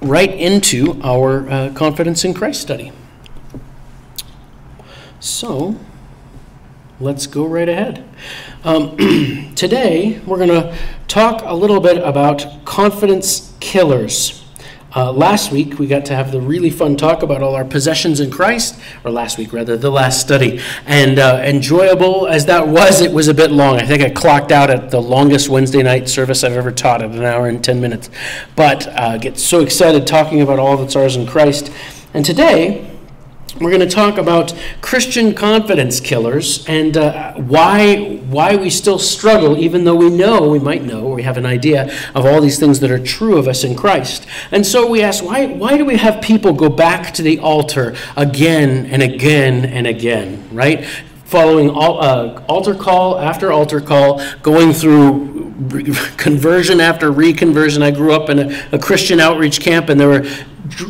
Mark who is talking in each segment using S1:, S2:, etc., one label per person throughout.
S1: right into our uh, confidence in Christ study. So, let's go right ahead. Um, today, we're going to talk a little bit about confidence killers. Uh, last week, we got to have the really fun talk about all our possessions in Christ, or last week, rather, the last study. And uh, enjoyable as that was, it was a bit long. I think I clocked out at the longest Wednesday night service I've ever taught at an hour and 10 minutes. But uh, get so excited talking about all that's ours in Christ. And today, we're going to talk about Christian confidence killers and uh, why, why we still struggle, even though we know, we might know, we have an idea of all these things that are true of us in Christ. And so we ask, why, why do we have people go back to the altar again and again and again, right? Following all, uh, altar call after altar call, going through conversion after reconversion. I grew up in a, a Christian outreach camp, and there were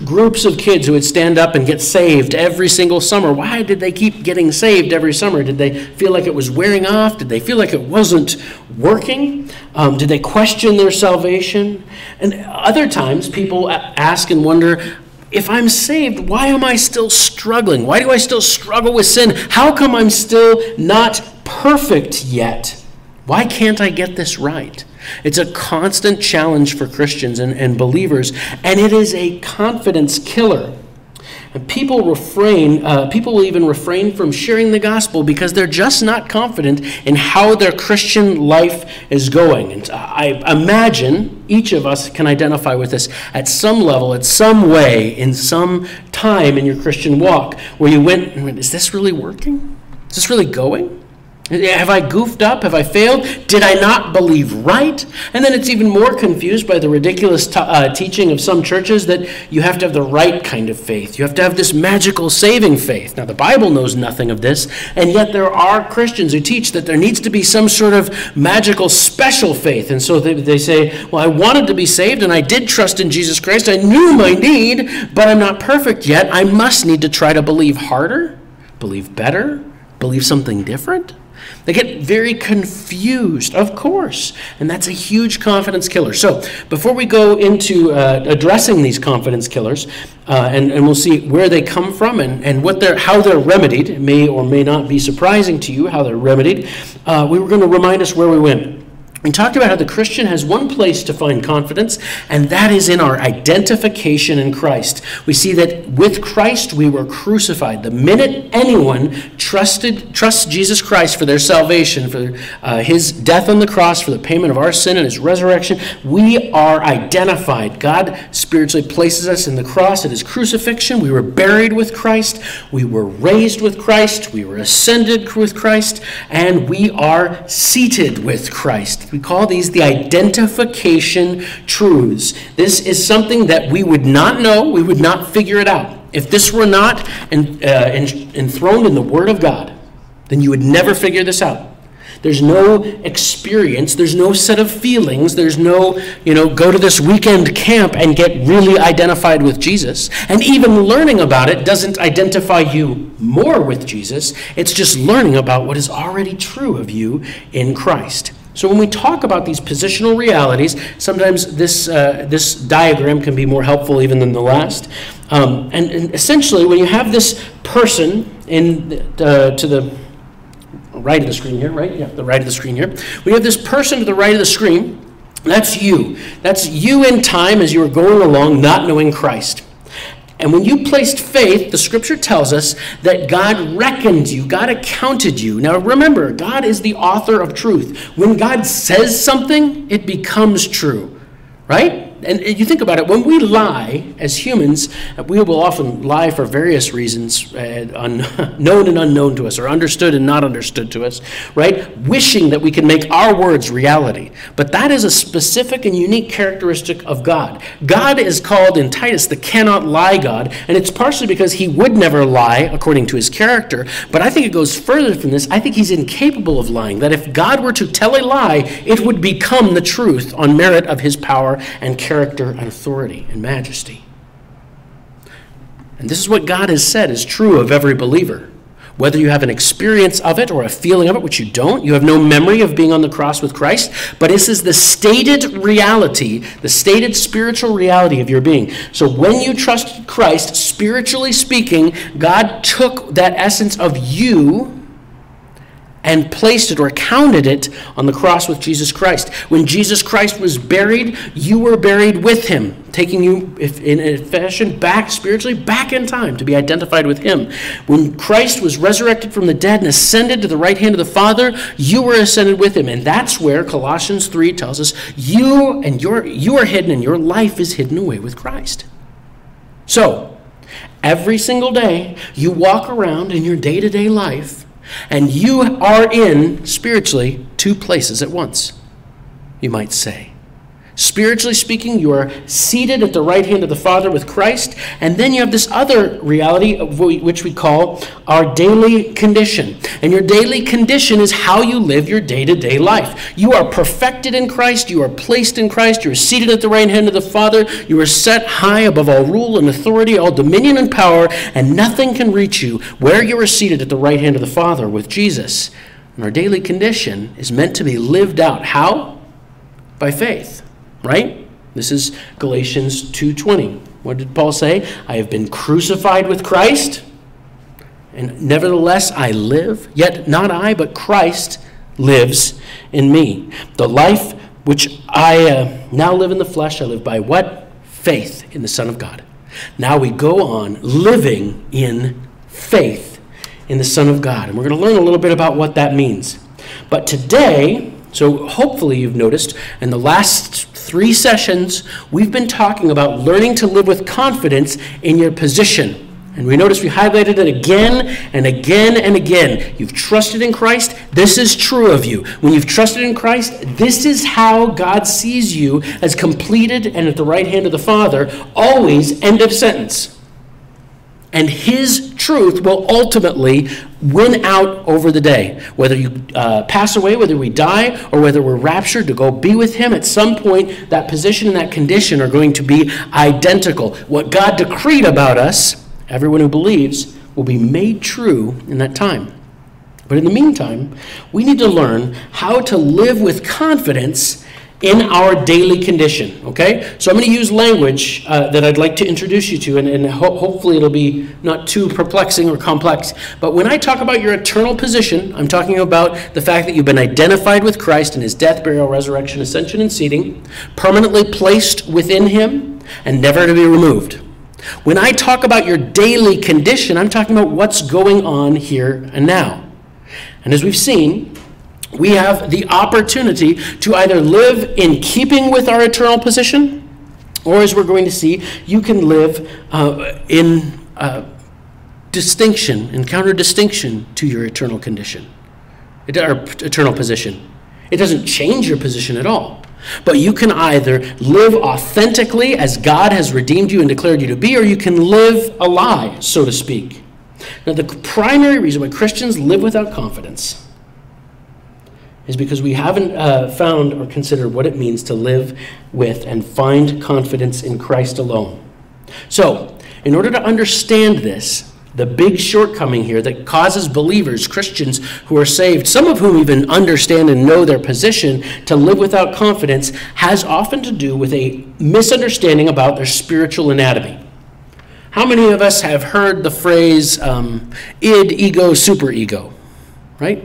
S1: groups of kids who would stand up and get saved every single summer. Why did they keep getting saved every summer? Did they feel like it was wearing off? Did they feel like it wasn't working? Um, did they question their salvation? And other times, people ask and wonder, if I'm saved, why am I still struggling? Why do I still struggle with sin? How come I'm still not perfect yet? Why can't I get this right? It's a constant challenge for Christians and, and believers, and it is a confidence killer. And people refrain, uh, people will even refrain from sharing the gospel because they're just not confident in how their Christian life is going. And I imagine each of us can identify with this at some level, at some way, in some time in your Christian walk, where you went, is this really working? Is this really going? Have I goofed up? Have I failed? Did I not believe right? And then it's even more confused by the ridiculous t- uh, teaching of some churches that you have to have the right kind of faith. You have to have this magical saving faith. Now, the Bible knows nothing of this, and yet there are Christians who teach that there needs to be some sort of magical special faith. And so they, they say, Well, I wanted to be saved, and I did trust in Jesus Christ. I knew my need, but I'm not perfect yet. I must need to try to believe harder, believe better, believe something different. They get very confused, of course, and that's a huge confidence killer. So, before we go into uh, addressing these confidence killers, uh, and, and we'll see where they come from and, and what they're, how they're remedied, it may or may not be surprising to you how they're remedied, uh, we were going to remind us where we went. We talked about how the Christian has one place to find confidence, and that is in our identification in Christ. We see that with Christ we were crucified. The minute anyone trusted trusts Jesus Christ for their salvation, for uh, his death on the cross, for the payment of our sin and his resurrection, we are identified. God spiritually places us in the cross at his crucifixion. We were buried with Christ, we were raised with Christ, we were ascended with Christ, and we are seated with Christ. We call these the identification truths. This is something that we would not know, we would not figure it out. If this were not en- uh, en- enthroned in the Word of God, then you would never figure this out. There's no experience, there's no set of feelings, there's no, you know, go to this weekend camp and get really identified with Jesus. And even learning about it doesn't identify you more with Jesus, it's just learning about what is already true of you in Christ. So when we talk about these positional realities, sometimes this, uh, this diagram can be more helpful even than the last. Um, and, and, essentially, when you have this person in uh, to the right of the screen here, right? Yeah, the right of the screen here. We have this person to the right of the screen. That's you. That's you in time as you are going along, not knowing Christ. And when you placed faith, the scripture tells us that God reckoned you, God accounted you. Now remember, God is the author of truth. When God says something, it becomes true, right? And you think about it, when we lie as humans, we will often lie for various reasons, uh, known and unknown to us, or understood and not understood to us, right? Wishing that we can make our words reality. But that is a specific and unique characteristic of God. God is called in Titus the cannot lie God, and it's partially because he would never lie according to his character. But I think it goes further than this. I think he's incapable of lying. That if God were to tell a lie, it would become the truth on merit of his power and character character and authority and majesty. And this is what God has said is true of every believer. whether you have an experience of it or a feeling of it, which you don't. You have no memory of being on the cross with Christ, but this is the stated reality, the stated spiritual reality of your being. So when you trusted Christ, spiritually speaking, God took that essence of you and placed it or counted it on the cross with Jesus Christ. When Jesus Christ was buried, you were buried with him, taking you in a fashion back spiritually, back in time to be identified with him. When Christ was resurrected from the dead and ascended to the right hand of the Father, you were ascended with him. And that's where Colossians 3 tells us you and your you are hidden and your life is hidden away with Christ. So, every single day you walk around in your day-to-day life and you are in, spiritually, two places at once, you might say. Spiritually speaking, you are seated at the right hand of the Father with Christ. And then you have this other reality, which we call our daily condition. And your daily condition is how you live your day to day life. You are perfected in Christ. You are placed in Christ. You are seated at the right hand of the Father. You are set high above all rule and authority, all dominion and power, and nothing can reach you where you are seated at the right hand of the Father with Jesus. And our daily condition is meant to be lived out. How? By faith right? This is Galatians 2:20. What did Paul say? I have been crucified with Christ, and nevertheless I live, yet not I, but Christ lives in me. The life which I uh, now live in the flesh, I live by what? Faith in the Son of God. Now we go on living in faith in the Son of God. And we're going to learn a little bit about what that means. But today, so hopefully you've noticed in the last three sessions, we've been talking about learning to live with confidence in your position. And we notice we highlighted it again and again and again. You've trusted in Christ, this is true of you. When you've trusted in Christ, this is how God sees you as completed and at the right hand of the Father. Always, end of sentence and his truth will ultimately win out over the day. Whether you uh, pass away, whether we die, or whether we're raptured to go be with him, at some point, that position and that condition are going to be identical. What God decreed about us, everyone who believes, will be made true in that time. But in the meantime, we need to learn how to live with confidence in our daily condition. Okay? So I'm going to use language uh, that I'd like to introduce you to, and, and ho- hopefully it'll be not too perplexing or complex. But when I talk about your eternal position, I'm talking about the fact that you've been identified with Christ in his death, burial, resurrection, ascension, and seating, permanently placed within him, and never to be removed. When I talk about your daily condition, I'm talking about what's going on here and now. And as we've seen, we have the opportunity to either live in keeping with our eternal position, or as we're going to see, you can live uh, in uh, distinction, encounter distinction to your eternal condition, or eternal position. It doesn't change your position at all. But you can either live authentically as God has redeemed you and declared you to be, or you can live a lie, so to speak. Now, the primary reason why Christians live without confidence is because we haven't uh, found or considered what it means to live with and find confidence in Christ alone. So, in order to understand this, the big shortcoming here that causes believers, Christians who are saved, some of whom even understand and know their position, to live without confidence, has often to do with a misunderstanding about their spiritual anatomy. How many of us have heard the phrase um, id, ego, superego? Right?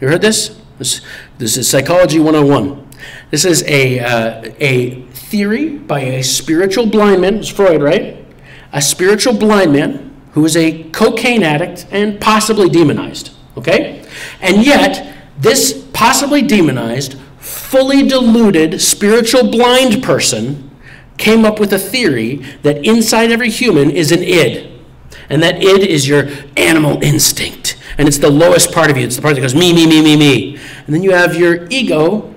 S1: You heard this? This, this is Psychology 101. This is a, uh, a theory by a spiritual blind man, it's Freud, right? A spiritual blind man who is a cocaine addict and possibly demonized, okay? And yet, this possibly demonized, fully deluded, spiritual blind person came up with a theory that inside every human is an id. And that id is your animal instinct and it's the lowest part of you. It's the part that goes me, me, me, me, me. And then you have your ego,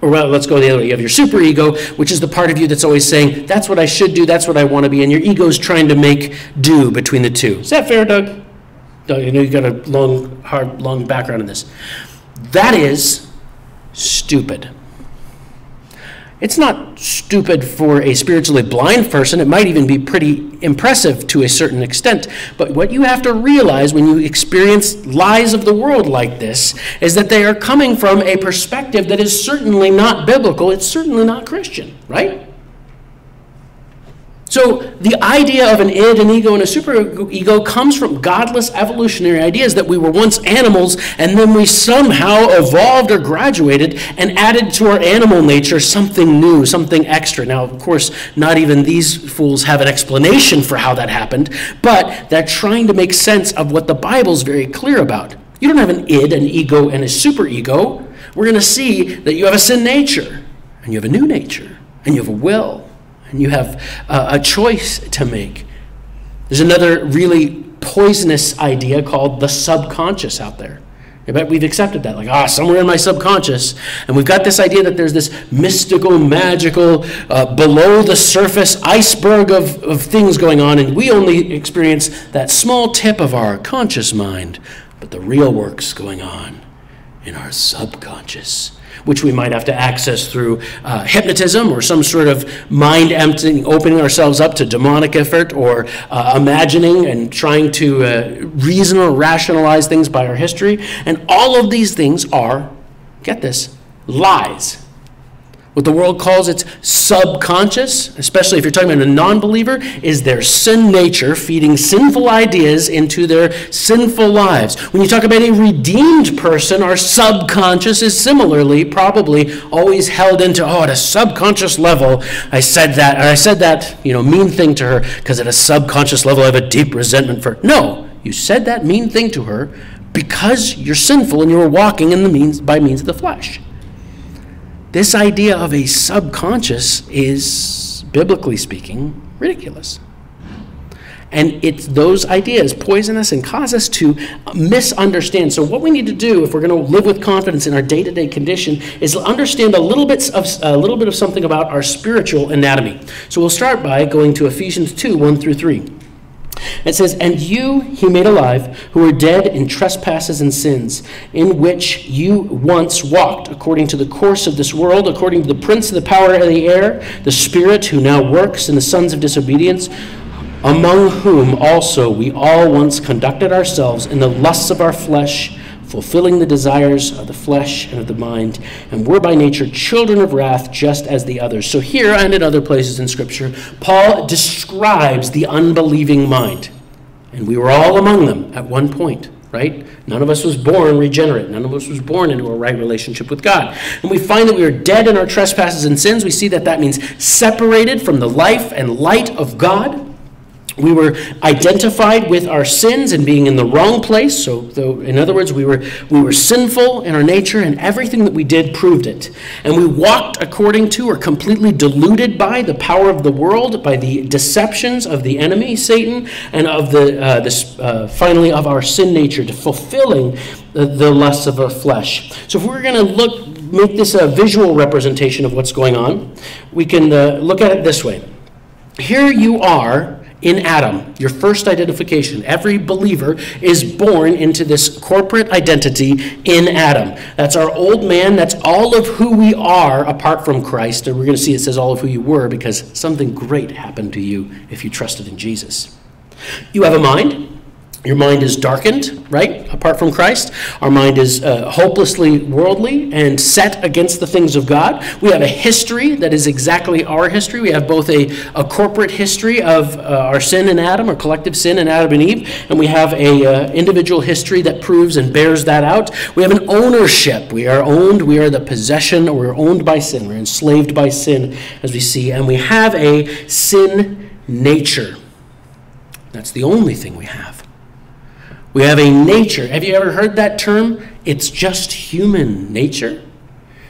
S1: or well, let's go the other way. You have your super ego, which is the part of you that's always saying, that's what I should do, that's what I want to be. And your ego is trying to make do between the two. Is that fair, Doug? Doug, I know you've got a long, hard, long background in this. That is stupid. It's not stupid for a spiritually blind person. It might even be pretty impressive to a certain extent. But what you have to realize when you experience lies of the world like this is that they are coming from a perspective that is certainly not biblical. It's certainly not Christian, right? So the idea of an id, an ego, and a superego comes from godless evolutionary ideas that we were once animals and then we somehow evolved or graduated and added to our animal nature something new, something extra. Now, of course, not even these fools have an explanation for how that happened, but they're trying to make sense of what the Bible's very clear about. You don't have an id, an ego, and a superego. We're going to see that you have a sin nature, and you have a new nature, and you have a will and you have uh, a choice to make. There's another really poisonous idea called the subconscious out there. I bet we've accepted that, like, ah, somewhere in my subconscious. And we've got this idea that there's this mystical, magical, uh, below the surface iceberg of, of things going on, and we only experience that small tip of our conscious mind. But the real work's going on in our subconscious which we might have to access through uh, hypnotism or some sort of mind emptying, opening ourselves up to demonic effort or uh, imagining and trying to uh, reason or rationalize things by our history. And all of these things are, get this, lies. What the world calls its subconscious, especially if you're talking about a non believer, is their sin nature feeding sinful ideas into their sinful lives. When you talk about a redeemed person, our subconscious is similarly probably always held into, oh, at a subconscious level, I said that, or I said that, you know, mean thing to her because at a subconscious level I have a deep resentment for her. No, you said that mean thing to her because you're sinful and you were walking in the means by means of the flesh. This idea of a subconscious is, biblically speaking, ridiculous. And it's those ideas poison us and cause us to misunderstand. So, what we need to do if we're going to live with confidence in our day to day condition is understand a little bit of a little bit of something about our spiritual anatomy. So, we'll start by going to Ephesians 2 1 through 3. It says, And you he made alive, who were dead in trespasses and sins, in which you once walked, according to the course of this world, according to the prince of the power of the air, the Spirit who now works in the sons of disobedience, among whom also we all once conducted ourselves in the lusts of our flesh fulfilling the desires of the flesh and of the mind, and were by nature children of wrath, just as the others. So, here and in other places in Scripture, Paul describes the unbelieving mind. And we were all among them at one point, right? None of us was born regenerate. None of us was born into a right relationship with God. And we find that we are dead in our trespasses and sins. We see that that means separated from the life and light of God we were identified with our sins and being in the wrong place. So though in other words we were we were sinful in our nature and everything that we did proved it. And we walked according to or completely deluded by the power of the world by the deceptions of the enemy satan and of the uh, this uh, finally of our sin nature to fulfilling the, the lusts of our flesh. So if we're going to look make this a visual representation of what's going on we can uh, look at it this way. Here you are in Adam, your first identification. Every believer is born into this corporate identity in Adam. That's our old man. That's all of who we are apart from Christ. And we're going to see it says all of who you were because something great happened to you if you trusted in Jesus. You have a mind. Your mind is darkened, right? Apart from Christ. Our mind is uh, hopelessly worldly and set against the things of God. We have a history that is exactly our history. We have both a, a corporate history of uh, our sin in Adam, our collective sin in Adam and Eve, and we have a uh, individual history that proves and bears that out. We have an ownership. We are owned. We are the possession, or we're owned by sin. We're enslaved by sin, as we see. And we have a sin nature. That's the only thing we have. We have a nature. Have you ever heard that term? It's just human nature.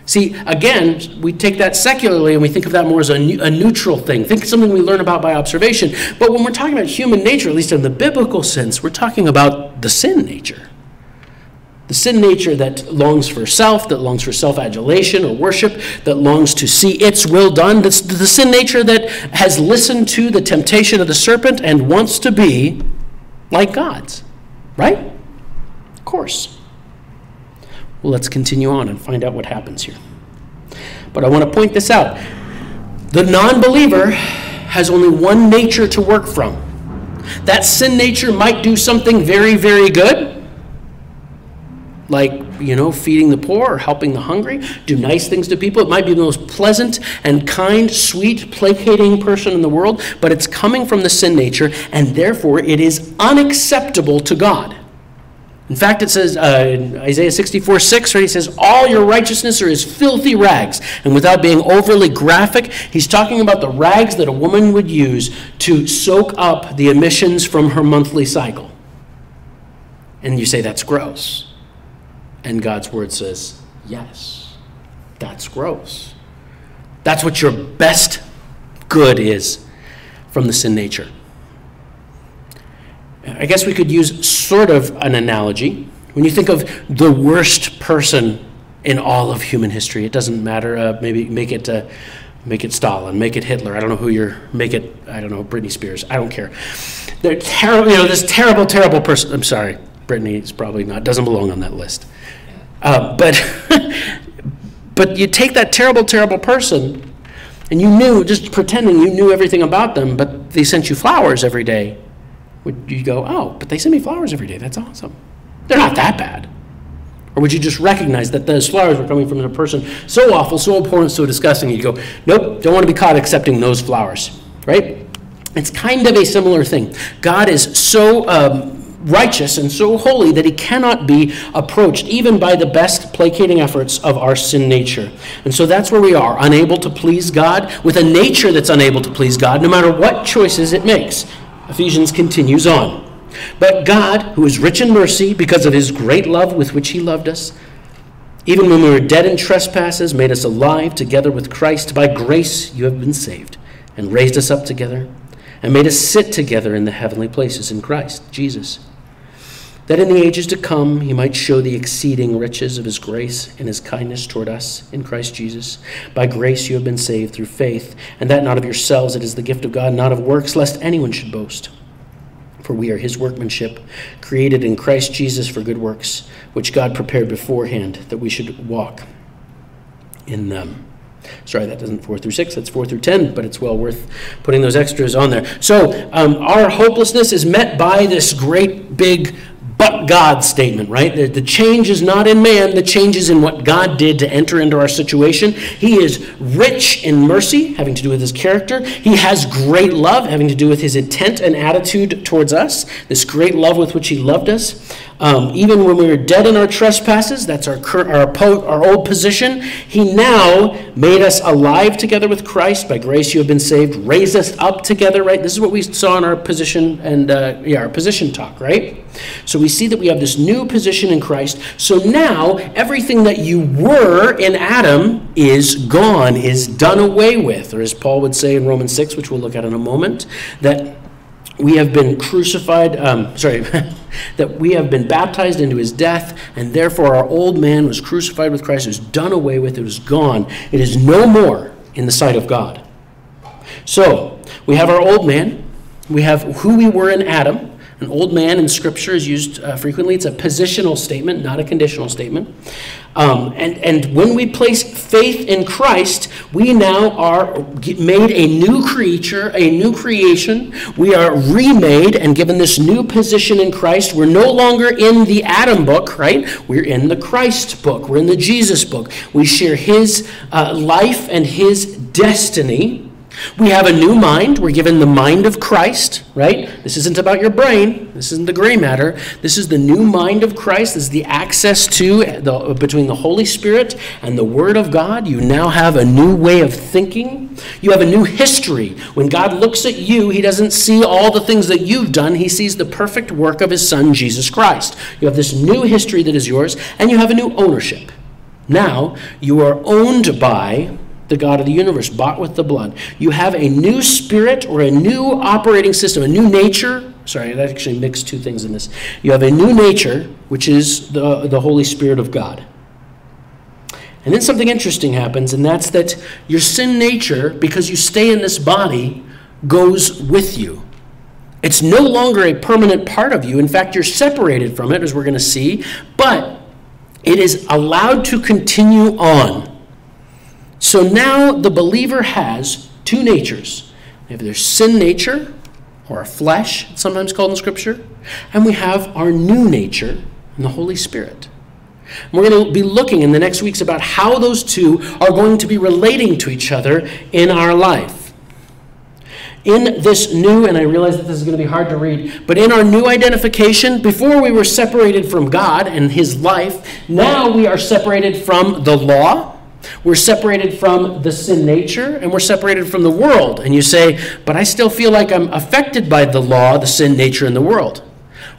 S1: See, again, we take that secularly and we think of that more as a, a neutral thing. Think something we learn about by observation. But when we're talking about human nature, at least in the biblical sense, we're talking about the sin nature. The sin nature that longs for self, that longs for self adulation or worship, that longs to see its will done. That's the sin nature that has listened to the temptation of the serpent and wants to be like God's. Right? Of course. Well, let's continue on and find out what happens here. But I want to point this out. The non believer has only one nature to work from. That sin nature might do something very, very good, like, you know, feeding the poor or helping the hungry, do nice things to people. It might be the most pleasant and kind, sweet, placating person in the world, but it's coming from the sin nature, and therefore it is unacceptable to God. In fact, it says uh, Isaiah 64 6, right, he says, All your righteousness are as filthy rags. And without being overly graphic, he's talking about the rags that a woman would use to soak up the emissions from her monthly cycle. And you say, That's gross. And God's word says, Yes, that's gross. That's what your best good is from the sin nature. I guess we could use sort of an analogy. When you think of the worst person in all of human history, it doesn't matter. Uh, maybe make it, uh, make it Stalin, make it Hitler. I don't know who you're. Make it. I don't know Britney Spears. I don't care. They're terrible. You know, this terrible, terrible person. I'm sorry, Britney is probably not. Doesn't belong on that list. Uh, but but you take that terrible, terrible person, and you knew just pretending you knew everything about them, but they sent you flowers every day would you go, oh, but they send me flowers every day. That's awesome. They're not that bad. Or would you just recognize that those flowers were coming from a person so awful, so abhorrent, so disgusting, you go, nope, don't want to be caught accepting those flowers, right? It's kind of a similar thing. God is so um, righteous and so holy that he cannot be approached even by the best placating efforts of our sin nature. And so that's where we are, unable to please God, with a nature that's unable to please God, no matter what choices it makes. Ephesians continues on. But God, who is rich in mercy because of his great love with which he loved us, even when we were dead in trespasses, made us alive together with Christ. By grace you have been saved, and raised us up together, and made us sit together in the heavenly places in Christ Jesus that in the ages to come he might show the exceeding riches of his grace and his kindness toward us in Christ Jesus. By grace you have been saved through faith, and that not of yourselves, it is the gift of God, not of works, lest anyone should boast. For we are his workmanship, created in Christ Jesus for good works, which God prepared beforehand that we should walk in them. Sorry, that doesn't four through six. That's four through ten, but it's well worth putting those extras on there. So um, our hopelessness is met by this great big but God statement, right? The, the, change is not in man, the change is in what God did to enter into our situation. He is rich in mercy, having to do with his character. He has great love, having to do with his intent and attitude towards us, this great love with which he loved us. Um, even when we were dead in our trespasses, that's our, our, our old position, He now made us alive together with Christ. By grace you have been saved, raised us up together, right? This is what we saw in our position and, uh, yeah, our position talk, right? So we see that we have this new position in Christ. So now everything that you were in Adam is gone, is done away with. Or as Paul would say in Romans 6, which we'll look at in a moment, that we have been crucified, um, sorry, that we have been baptized into his death, and therefore our old man was crucified with Christ. It was done away with, it was gone. It is no more in the sight of God. So, we have our old man, we have who we were in Adam. An old man in Scripture is used uh, frequently. It's a positional statement, not a conditional statement. Um, and, and when we place faith in Christ, we now are made a new creature, a new creation. We are remade and given this new position in Christ. We're no longer in the Adam book, right? We're in the Christ book. We're in the Jesus book. We share his uh, life and his destiny. We have a new mind. We're given the mind of Christ, right? This isn't about your brain. This isn't the gray matter. This is the new mind of Christ. This is the access to the between the Holy Spirit and the Word of God. You now have a new way of thinking. You have a new history. When God looks at you, he doesn't see all the things that you've done. He sees the perfect work of his son Jesus Christ. You have this new history that is yours and you have a new ownership. Now, you are owned by the God of the universe, bought with the blood. You have a new spirit or a new operating system, a new nature. Sorry, I actually mixed two things in this. You have a new nature, which is the, the Holy Spirit of God. And then something interesting happens, and that's that your sin nature, because you stay in this body, goes with you. It's no longer a permanent part of you. In fact, you're separated from it, as we're going to see, but it is allowed to continue on So now the believer has two natures. We have their sin nature, or our flesh, it's sometimes called in Scripture, and we have our new nature in the Holy Spirit. And we're going to be looking in the next weeks about how those two are going to be relating to each other in our life in this new, and I realize that this is going to be hard to read, but in our new identification, before we were separated from God and His life, now we are separated from the law, we're separated from the sin nature, and we're separated from the world. And you say, but I still feel like I'm affected by the law, the sin nature, and the world.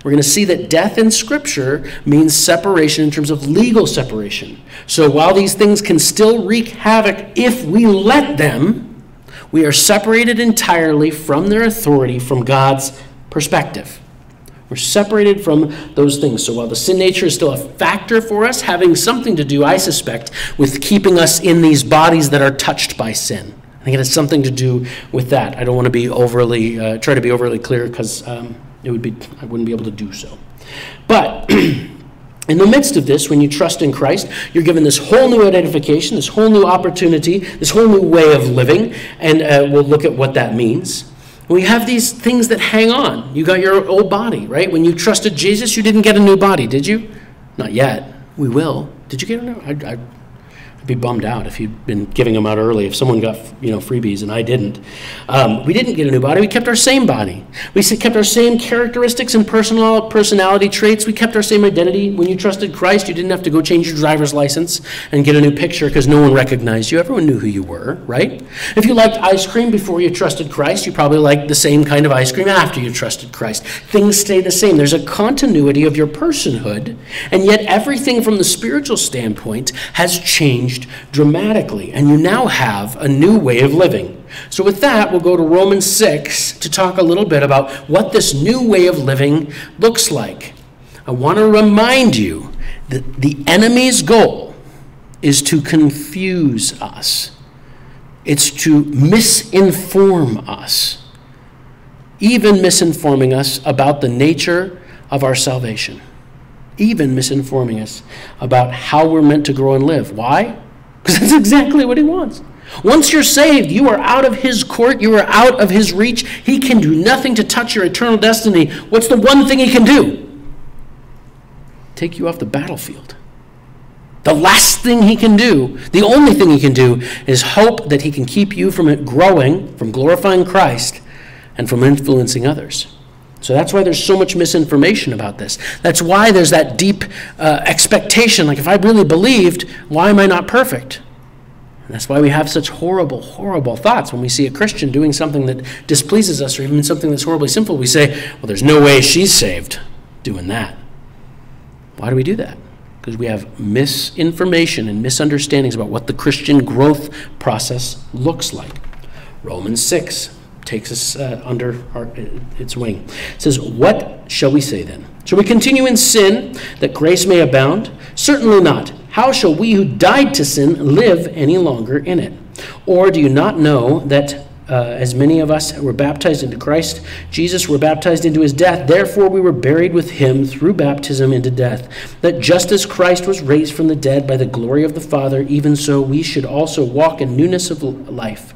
S1: We're going to see that death in Scripture means separation in terms of legal separation. So while these things can still wreak havoc if we let them, we are separated entirely from their authority from God's perspective. We're separated from those things. So while the sin nature is still a factor for us, having something to do, I suspect, with keeping us in these bodies that are touched by sin. I think it has something to do with that. I don't want to be overly, uh, try to be overly clear because um, it would be, I wouldn't be able to do so. But In the midst of this, when you trust in Christ, you're given this whole new identification, this whole new opportunity, this whole new way of living, and uh, we'll look at what that means. We have these things that hang on. You got your old body, right? When you trusted Jesus, you didn't get a new body, did you? Not yet. We will. Did you get a new? I, I be bummed out if you'd been giving them out early. If someone got you know freebies and I didn't, um, we didn't get a new body. We kept our same body. We kept our same characteristics and personal personality traits. We kept our same identity. When you trusted Christ, you didn't have to go change your driver's license and get a new picture because no one recognized you. Everyone knew who you were, right? If you liked ice cream before you trusted Christ, you probably liked the same kind of ice cream after you trusted Christ. Things stay the same. There's a continuity of your personhood, and yet everything from the spiritual standpoint has changed changed dramatically, and you now have a new way of living. So, with that, we'll go to Romans 6 to talk a little bit about what this new way of living looks like. I want to remind you that the enemy's goal is to confuse us, it's to misinform us, even misinforming us about the nature of our salvation even misinforming us about how we're meant to grow and live. Why? Because that's exactly what he wants. Once you're saved, you are out of his court, you are out of his reach. He can do nothing to touch your eternal destiny. What's the one thing he can do? Take you off the battlefield. The last thing he can do, the only thing he can do, is hope that he can keep you from it growing, from glorifying Christ, and from influencing others. So that's why there's so much misinformation about this. That's why there's that deep uh, expectation like, if I really believed, why am I not perfect? And that's why we have such horrible, horrible thoughts when we see a Christian doing something that displeases us or even something that's horribly sinful. We say, well, there's no way she's saved doing that. Why do we do that? Because we have misinformation and misunderstandings about what the Christian growth process looks like. Romans 6, takes us uh, under our, its wing. It says, What shall we say then? Shall we continue in sin that grace may abound? Certainly not. How shall we who died to sin live any longer in it? Or do you not know that uh, as many of us were baptized into Christ Jesus were baptized into his death. Therefore, we were buried with him through baptism into death, that just as Christ was raised from the dead by the glory of the Father, even so we should also walk in newness of life.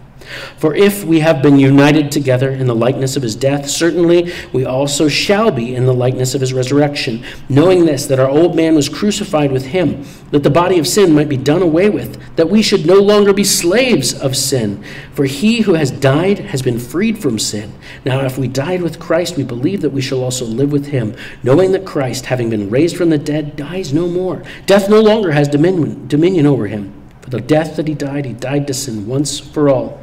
S1: For if we have been united together in the likeness of his death, certainly we also shall be in the likeness of his resurrection, knowing this, that our old man was crucified with him, that the body of sin might be done away with, that we should no longer be slaves of sin. For he who has died has been freed from sin. Now, if we died with Christ, we believe that we shall also live with him, knowing that Christ, having been raised from the dead, dies no more. Death no longer has dominion, dominion over him. For the death that he died, he died to sin once for all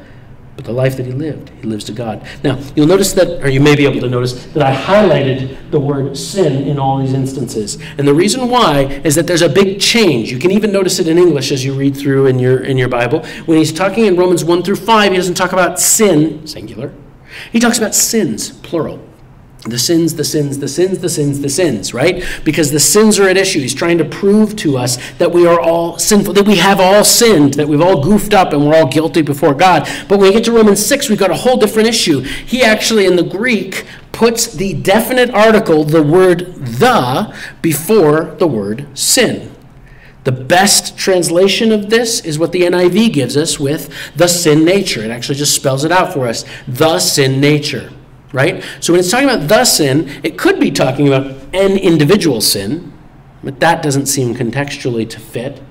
S1: but the life that he lived, he lives to God. Now, you'll notice that, or you may be able to notice, that I highlighted the word sin in all these instances. And the reason why is that there's a big change. You can even notice it in English as you read through in your, in your Bible. When he's talking in Romans 1 through 5, he doesn't talk about sin, singular. He talks about sins, plural the sins, the sins, the sins, the sins, the sins, right? Because the sins are at issue. He's trying to prove to us that we are all sinful, that we have all sinned, that we've all goofed up and we're all guilty before God. But when we get to Romans 6, we've got a whole different issue. He actually, in the Greek, puts the definite article, the word the, before the word sin. The best translation of this is what the NIV gives us with the sin nature. It actually just spells it out for us the sin nature, right? So when it's talking about the sin, it could be talking about an individual sin, but that doesn't seem contextually to fit.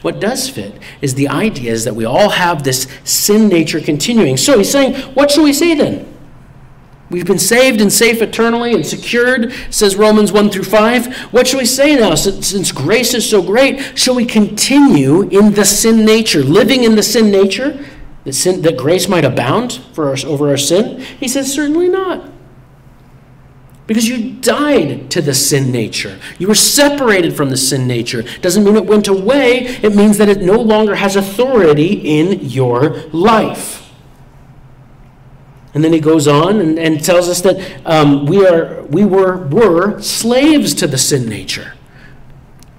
S1: What does fit is the idea is that we all have this sin nature continuing. So he's saying, what shall we say then? We've been saved and safe eternally and secured, says Romans 1 through 5. What shall we say now? Since, since, grace is so great, shall we continue in the sin nature, living in the sin nature, that, sin, that grace might abound for over our sin? He says, certainly not. Because you died to the sin nature. You were separated from the sin nature. Doesn't mean it went away, it means that it no longer has authority in your life. And then he goes on and, and tells us that um, we, are, we were, were slaves to the sin nature.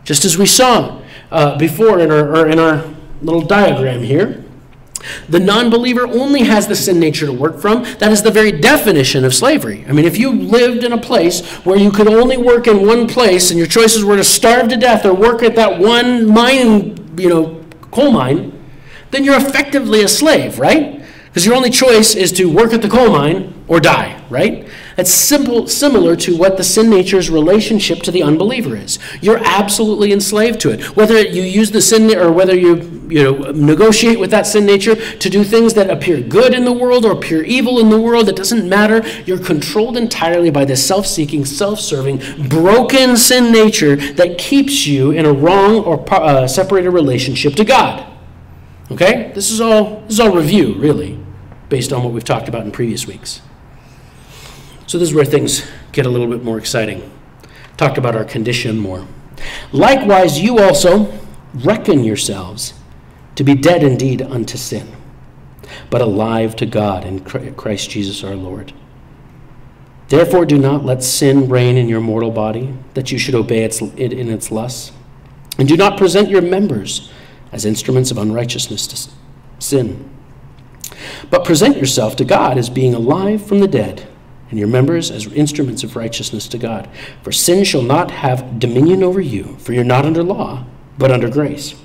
S1: Just as we saw uh, before in our, in our little diagram here. The non believer only has the sin nature to work from. That is the very definition of slavery. I mean, if you lived in a place where you could only work in one place and your choices were to starve to death or work at that one mine, you know, coal mine, then you're effectively a slave, right? Because your only choice is to work at the coal mine or die, right? That's simple, similar to what the sin nature's relationship to the unbeliever is. You're absolutely enslaved to it. Whether you use the sin or whether you, you know, negotiate with that sin nature to do things that appear good in the world or appear evil in the world, it doesn't matter. You're controlled entirely by this self seeking, self serving, broken sin nature that keeps you in a wrong or uh, separated relationship to God. Okay? This is all this is all review, really based on what we've talked about in previous weeks. So, this is where things get a little bit more exciting. Talked about our condition more. Likewise, you also reckon yourselves to be dead indeed unto sin, but alive to God in Christ Jesus our Lord. Therefore, do not let sin reign in your mortal body, that you should obey it in its lusts. And do not present your members as instruments of unrighteousness to sin but present yourself to God as being alive from the dead, and your members as instruments of righteousness to God. For sin shall not have dominion over you, for you're not under law, but under grace.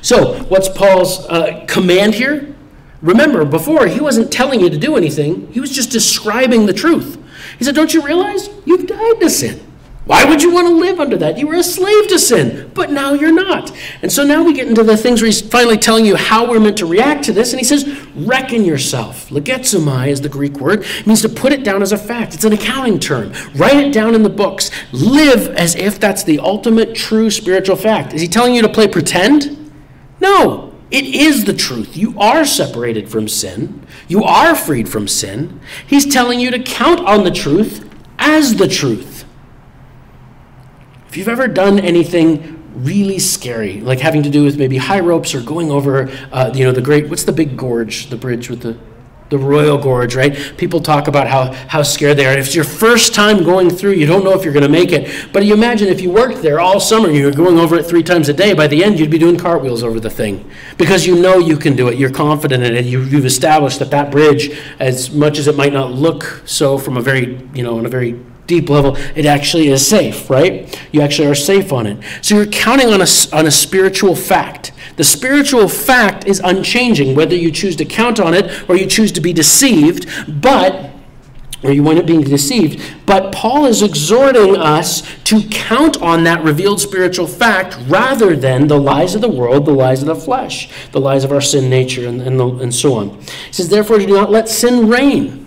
S1: So, what's Paul's uh, command here? Remember, before he wasn't telling you to do anything, he was just describing the truth. He said, Don't you realize? You've died to sin. Why would you want to live under that? You were a slave to sin, but now you're not. And so now we get into the things where he's finally telling you how we're meant to react to this. And he says, reckon yourself. Logizomai is the Greek word. It means to put it down as a fact. It's an accounting term. Write it down in the books. Live as if that's the ultimate true spiritual fact. Is he telling you to play pretend? No. It is the truth. You are separated from sin. You are freed from sin. He's telling you to count on the truth as the truth. If you've ever done anything really scary, like having to do with maybe high ropes or going over, uh, you know, the great, what's the big gorge, the bridge with the, the Royal Gorge, right? People talk about how, how scared they are. If it's your first time going through, you don't know if you're going to make it. But you imagine if you worked there all summer, you were going over it three times a day, by the end, you'd be doing cartwheels over the thing. Because you know you can do it. You're confident in it. You, you've established that that bridge, as much as it might not look so from a very, you know, on a very deep level, it actually is safe, right? You actually are safe on it. So you're counting on a, on a spiritual fact. The spiritual fact is unchanging, whether you choose to count on it or you choose to be deceived, but or you wind up being deceived. But Paul is exhorting us to count on that revealed spiritual fact rather than the lies of the world, the lies of the flesh, the lies of our sin nature, and, and, the, and so on. He says, Therefore, do not let sin reign.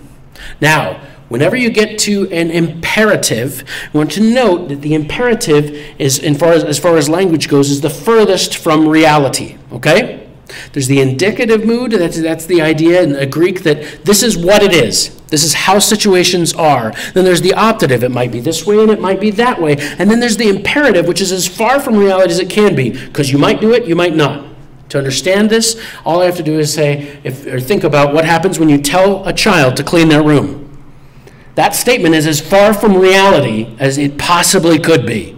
S1: Now, Whenever you get to an imperative, you want to note that the imperative is, as far as, as far as language goes, is the furthest from reality. Okay? There's the indicative mood, that's, that's the idea in Greek that this is what it is. This is how situations are. Then there's the optative, it might be this way and it might be that way. And then there's the imperative, which is as far from reality as it can be, because you might do it, you might not. To understand this, all I have to do is say, if, or think about what happens when you tell a child to clean their room. That statement is as far from reality as it possibly could be.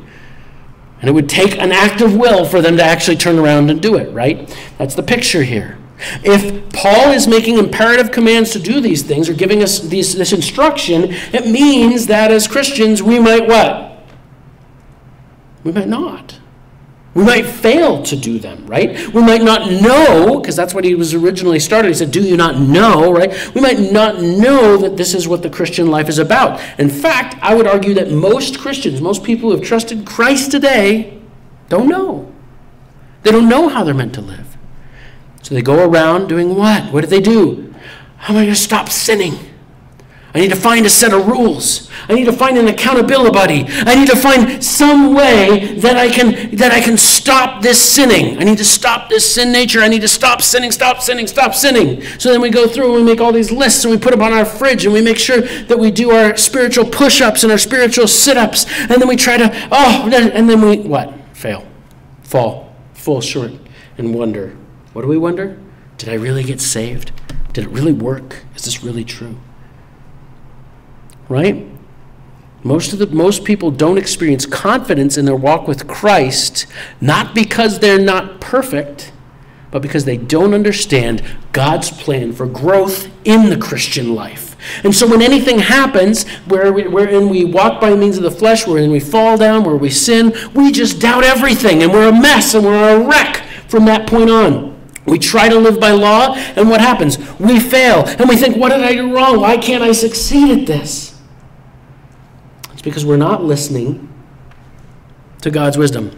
S1: And it would take an act of will for them to actually turn around and do it, right? That's the picture here. If Paul is making imperative commands to do these things or giving us these, this instruction, it means that as Christians we might what? We might not. We might fail to do them, right? We might not know, because that's what he was originally started. He said, Do you not know, right? We might not know that this is what the Christian life is about. In fact, I would argue that most Christians, most people who have trusted Christ today, don't know. They don't know how they're meant to live. So they go around doing what? What do they do? How am I going to stop sinning? I need to find a set of rules. I need to find an accountability buddy. I need to find some way that I can that I can stop this sinning. I need to stop this sin nature. I need to stop sinning, stop sinning, stop sinning. So then we go through and we make all these lists and we put them on our fridge and we make sure that we do our spiritual push-ups and our spiritual sit-ups and then we try to oh and then we what? Fail. Fall. Fall short and wonder. What do we wonder? Did I really get saved? Did it really work? Is this really true? Right? Most of the most people don't experience confidence in their walk with Christ not because they're not perfect, but because they don't understand God's plan for growth in the Christian life. And so when anything happens where we, wherein we walk by means of the flesh, wherein we fall down, where we sin, we just doubt everything and we're a mess and we're a wreck from that point on. We try to live by law, and what happens? We fail. And we think, what did I do wrong? Why can't I succeed at this? Because we're not listening to God's wisdom.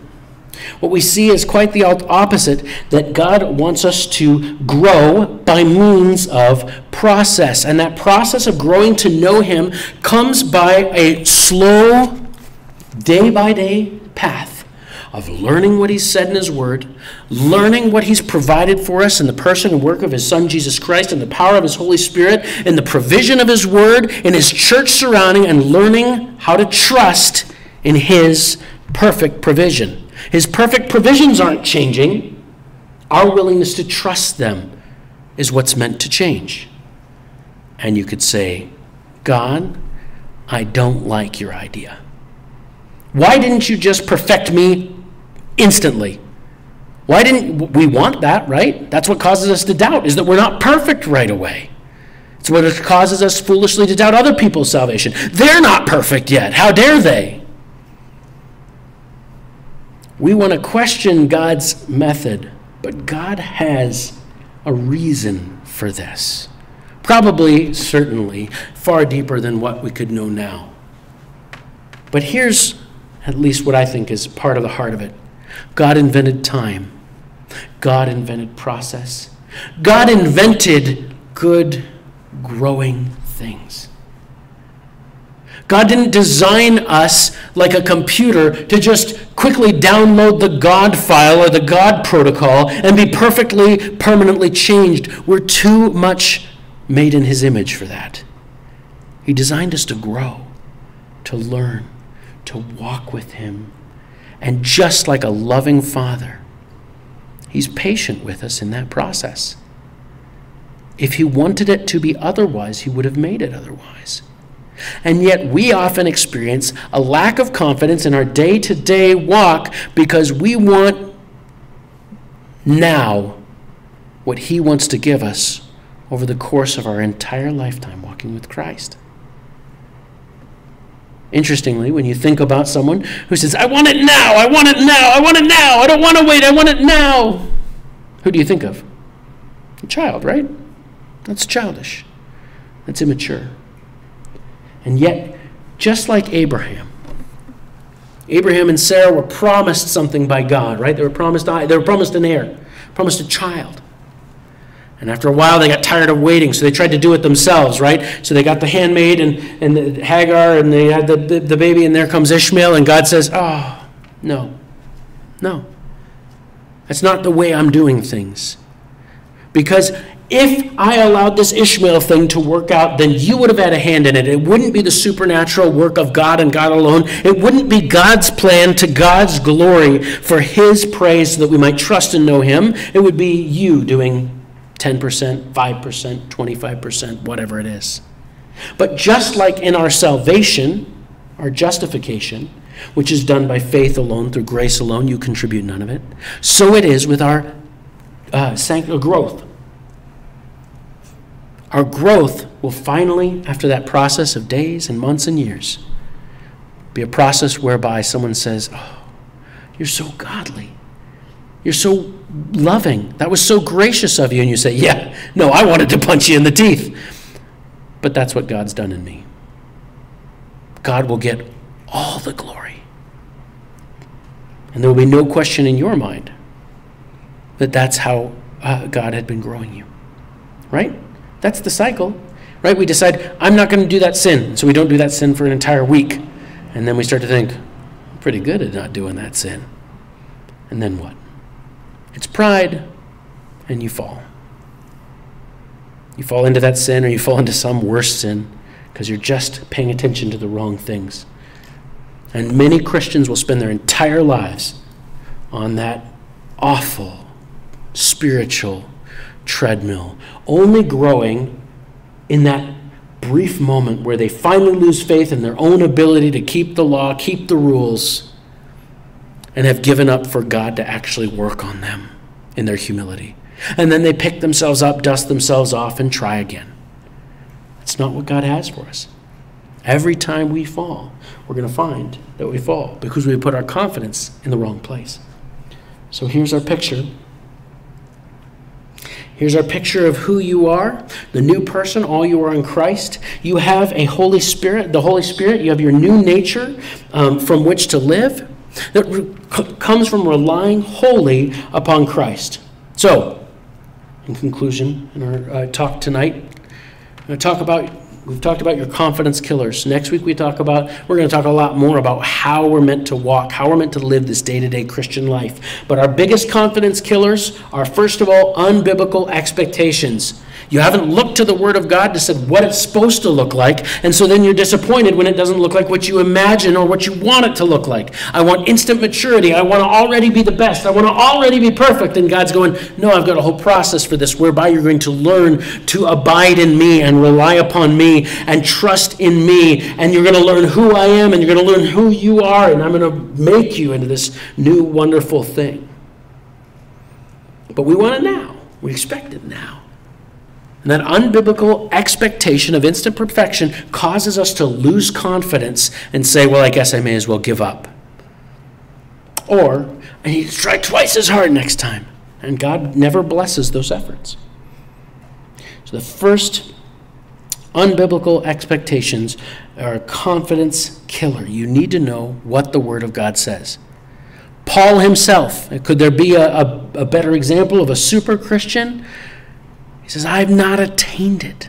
S1: What we see is quite the opposite that God wants us to grow by means of process. And that process of growing to know Him comes by a slow, day by day path of learning what He's said in His Word, learning what He's provided for us in the person and work of His Son Jesus Christ, and the power of His Holy Spirit, in the provision of His Word, in His church surrounding, and learning how to trust in His perfect provision. His perfect provisions aren't changing. Our willingness to trust them is what's meant to change. And you could say, God, I don't like your idea. Why didn't you just perfect me instantly. Why didn't we want that, right? That's what causes us to doubt, is that we're not perfect right away. It's what causes us foolishly to doubt other people's salvation. They're not perfect yet. How dare they? We want to question God's method, but God has a reason for this. Probably, certainly, far deeper than what we could know now. But here's at least what I think is part of the heart of it. God invented time. God invented process. God invented good, growing things. God didn't design us like a computer to just quickly download the God file or the God protocol and be perfectly, permanently changed. We're too much made in His image for that. He designed us to grow, to learn, to walk with Him and just like a loving father, he's patient with us in that process. If he wanted it to be otherwise, he would have made it otherwise. And yet, we often experience a lack of confidence in our day to day walk because we want now what he wants to give us over the course of our entire lifetime walking with Christ. Interestingly, when you think about someone who says, I want it now, I want it now, I want it now, I don't want to wait, I want it now, who do you think of? A child, right? That's childish. That's immature. And yet, just like Abraham, Abraham and Sarah were promised something by God, right? They were promised they were promised an heir, promised a child. And after a while, they got tired of waiting, so they tried to do it themselves, right? So they got the handmaid and, and the Hagar, and they had the, the, the baby, and there comes Ishmael, and God says, Oh, no, no. That's not the way I'm doing things. Because if I allowed this Ishmael thing to work out, then you would have had a hand in it. It wouldn't be the supernatural work of God and God alone. It wouldn't be God's plan to God's glory for His praise so that we might trust and know Him. It would be you doing 10%, 5%, 25%, whatever it is. But just like in our salvation, our justification, which is done by faith alone, through grace alone, you contribute none of it, so it is with our uh, uh growth. Our growth will finally, after that process of days and months and years, be a process whereby someone says, Oh, you're so godly. You're so loving. That was so gracious of you. And you say, Yeah, no, I wanted to punch you in the teeth. But that's what God's done in me. God will get all the glory. And there will be no question in your mind that that's how uh, God had been growing you. Right? That's the cycle. Right? We decide, I'm not going to do that sin. So we don't do that sin for an entire week. And then we start to think, I'm pretty good at not doing that sin. And then what? It's pride, and you fall. You fall into that sin, or you fall into some worse sin because you're just paying attention to the wrong things. And many Christians will spend their entire lives on that awful spiritual treadmill, only growing in that brief moment where they finally lose faith in their own ability to keep the law, keep the rules, and have given up for God to actually work on them in their humility. And then they pick themselves up, dust themselves off, and try again. It's not what God has for us. Every time we fall, we're going to find that we fall because we put our confidence in the wrong place. So here's our picture. Here's our picture of who you are, the new person, all you are in Christ. You have a Holy Spirit, the Holy Spirit, you have your new nature um, from which to live that re- comes from relying wholly upon Christ. So, in conclusion, in our uh, talk tonight, I'm going to talk about we've talked about your confidence killers. Next week we talk about we're going to talk a lot more about how we're meant to walk, how we're meant to live this day-to-day Christian life. But our biggest confidence killers are first of all unbiblical expectations. You haven't looked to the Word of God to say what it's supposed to look like, and so then you're disappointed when it doesn't look like what you imagine or what you want it to look like. I want instant maturity. I want to already be the best. I want to already be perfect. And God's going, No, I've got a whole process for this whereby you're going to learn to abide in me and rely upon me and trust in me. And you're going to learn who I am and you're going to learn who you are, and I'm going to make you into this new wonderful thing. But we want it now. We expect it now. And that unbiblical expectation of instant perfection causes us to lose confidence and say, well, I guess I may as well give up. Or I need to try twice as hard next time. And God never blesses those efforts. So the first unbiblical expectations are a confidence killer. You need to know what the Word of God says. Paul himself, could there be a, a, a better example of a super Christian? He says, I have not attained it,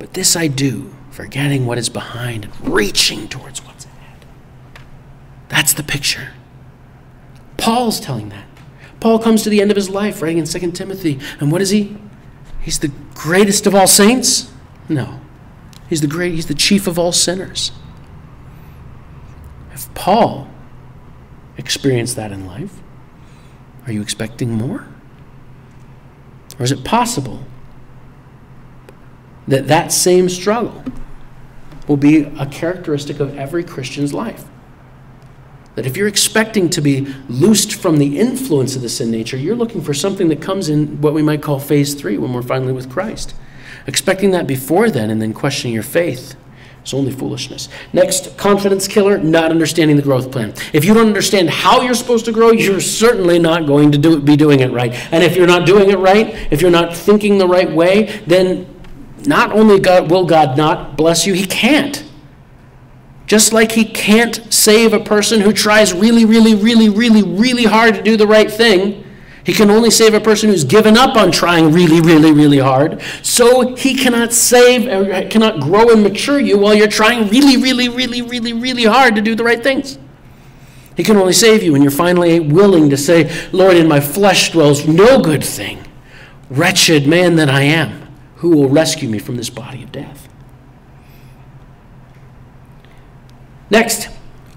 S1: but this I do, forgetting what is behind and reaching towards what's ahead. That's the picture. Paul's telling that. Paul comes to the end of his life, writing in 2 Timothy, and what is he? He's the greatest of all saints? No. He's the great, he's the chief of all sinners. If Paul experienced that in life, are you expecting more? Or is it possible that that same struggle will be a characteristic of every Christian's life? That if you're expecting to be loosed from the influence of the sin nature, you're looking for something that comes in what we might call phase three when we're finally with Christ. Expecting that before then and then questioning your faith it's only foolishness. Next, confidence killer, not understanding the growth plan. If you don't understand how you're supposed to grow, you're certainly not going to do, be doing it right. And if you're not doing it right, if you're not thinking the right way, then not only God, will God not bless you, He can't. Just like He can't save a person who tries really, really, really, really, really hard to do the right thing he can only save a person who's given up on trying really, really, really hard. So he cannot save, and cannot grow and mature you while you're trying really, really, really, really, really hard to do the right things. He can only save you when you're finally willing to say, Lord, in my flesh dwells no good thing. Wretched man that I am, who will rescue me from this body of death? Next,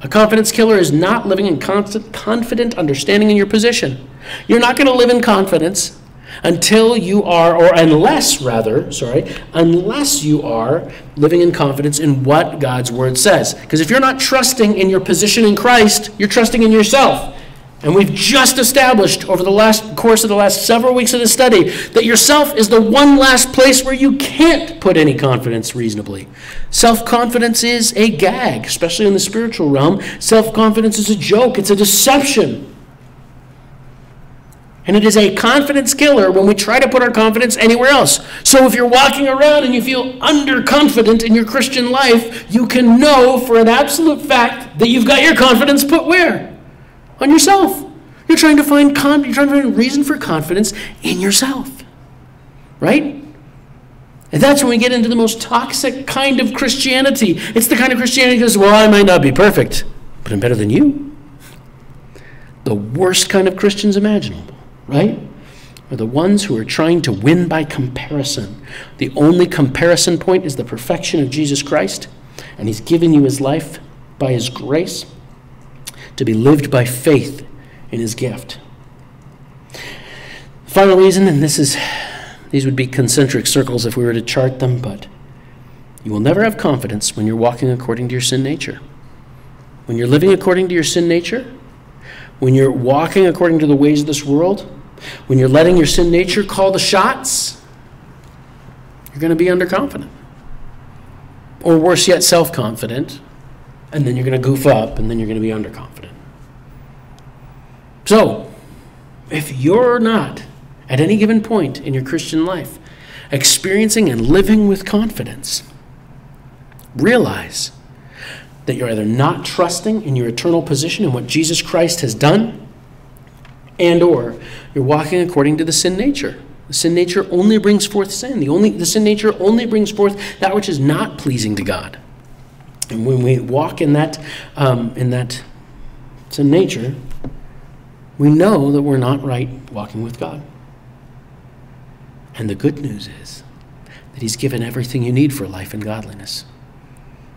S1: a confidence killer is not living in constant, confident understanding in your position. You're not going to live in confidence until you are, or unless, rather, sorry, unless you are living in confidence in what God's word says. Because if you're not trusting in your position in Christ, you're trusting in yourself. And we've just established over the last course of the last several weeks of the study that yourself is the one last place where you can't put any confidence reasonably. Self confidence is a gag, especially in the spiritual realm. Self confidence is a joke, it's a deception. And it is a confidence killer when we try to put our confidence anywhere else. So if you're walking around and you feel underconfident in your Christian life, you can know for an absolute fact that you've got your confidence put where? On yourself. You're trying to find con- you're trying to find reason for confidence in yourself. Right? And that's when we get into the most toxic kind of Christianity. It's the kind of Christianity that goes, Well, I might not be perfect, but I'm better than you. The worst kind of Christians imaginable right? Are the ones who are trying to win by comparison. The only comparison point is the perfection of Jesus Christ, and He's given you His life by His grace to be lived by faith in His gift. Final reason, and this is these would be concentric circles if we were to chart them, but you will never have confidence when you're walking according to your sin nature. When you're living according to your sin nature, when you're walking according to the ways of this world, when you're letting your sin nature call the shots, you're going to be underconfident. Or worse yet, self confident, and then you're going to goof up, and then you're going to be underconfident. So, if you're not, at any given point in your Christian life, experiencing and living with confidence, realize that you're either not trusting in your eternal position and what Jesus Christ has done, and or you're walking according to the sin nature. The sin nature only brings forth sin. The, only, the sin nature only brings forth that which is not pleasing to God. And when we walk in that, um, in that sin nature, we know that we're not right walking with God. And the good news is that He's given everything you need for life and godliness.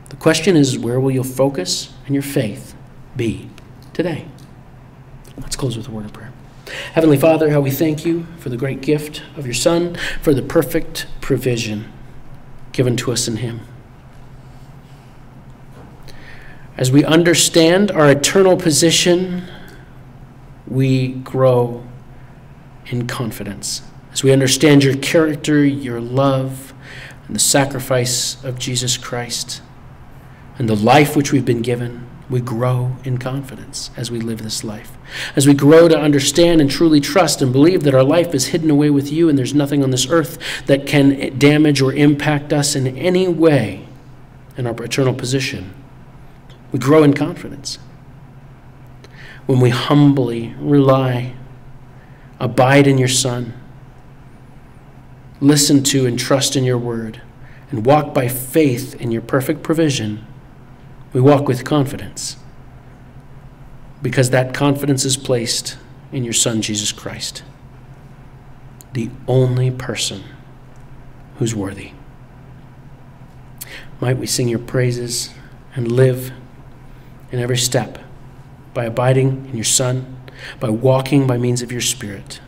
S1: The question is, where will your focus and your faith be today? Let's close with a word of prayer. Heavenly Father, how we thank you for the great gift of your Son, for the perfect provision given to us in Him. As we understand our eternal position, we grow in confidence. As we understand your character, your love, and the sacrifice of Jesus Christ, and the life which we've been given, we grow in confidence as we live this life. As we grow to understand and truly trust and believe that our life is hidden away with you and there's nothing on this earth that can damage or impact us in any way in our eternal position, we grow in confidence. When we humbly rely, abide in your Son, listen to and trust in your word, and walk by faith in your perfect provision we walk with confidence because that confidence is placed in your Son, Jesus Christ, the only person who's worthy. Might we sing your praises and live in every step by abiding in your Son, by walking by means of your Spirit,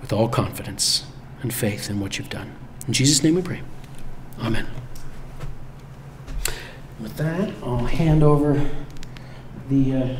S1: with all confidence and faith in what you've done. In Jesus' name we pray. Amen. With that, I'll hand over the uh,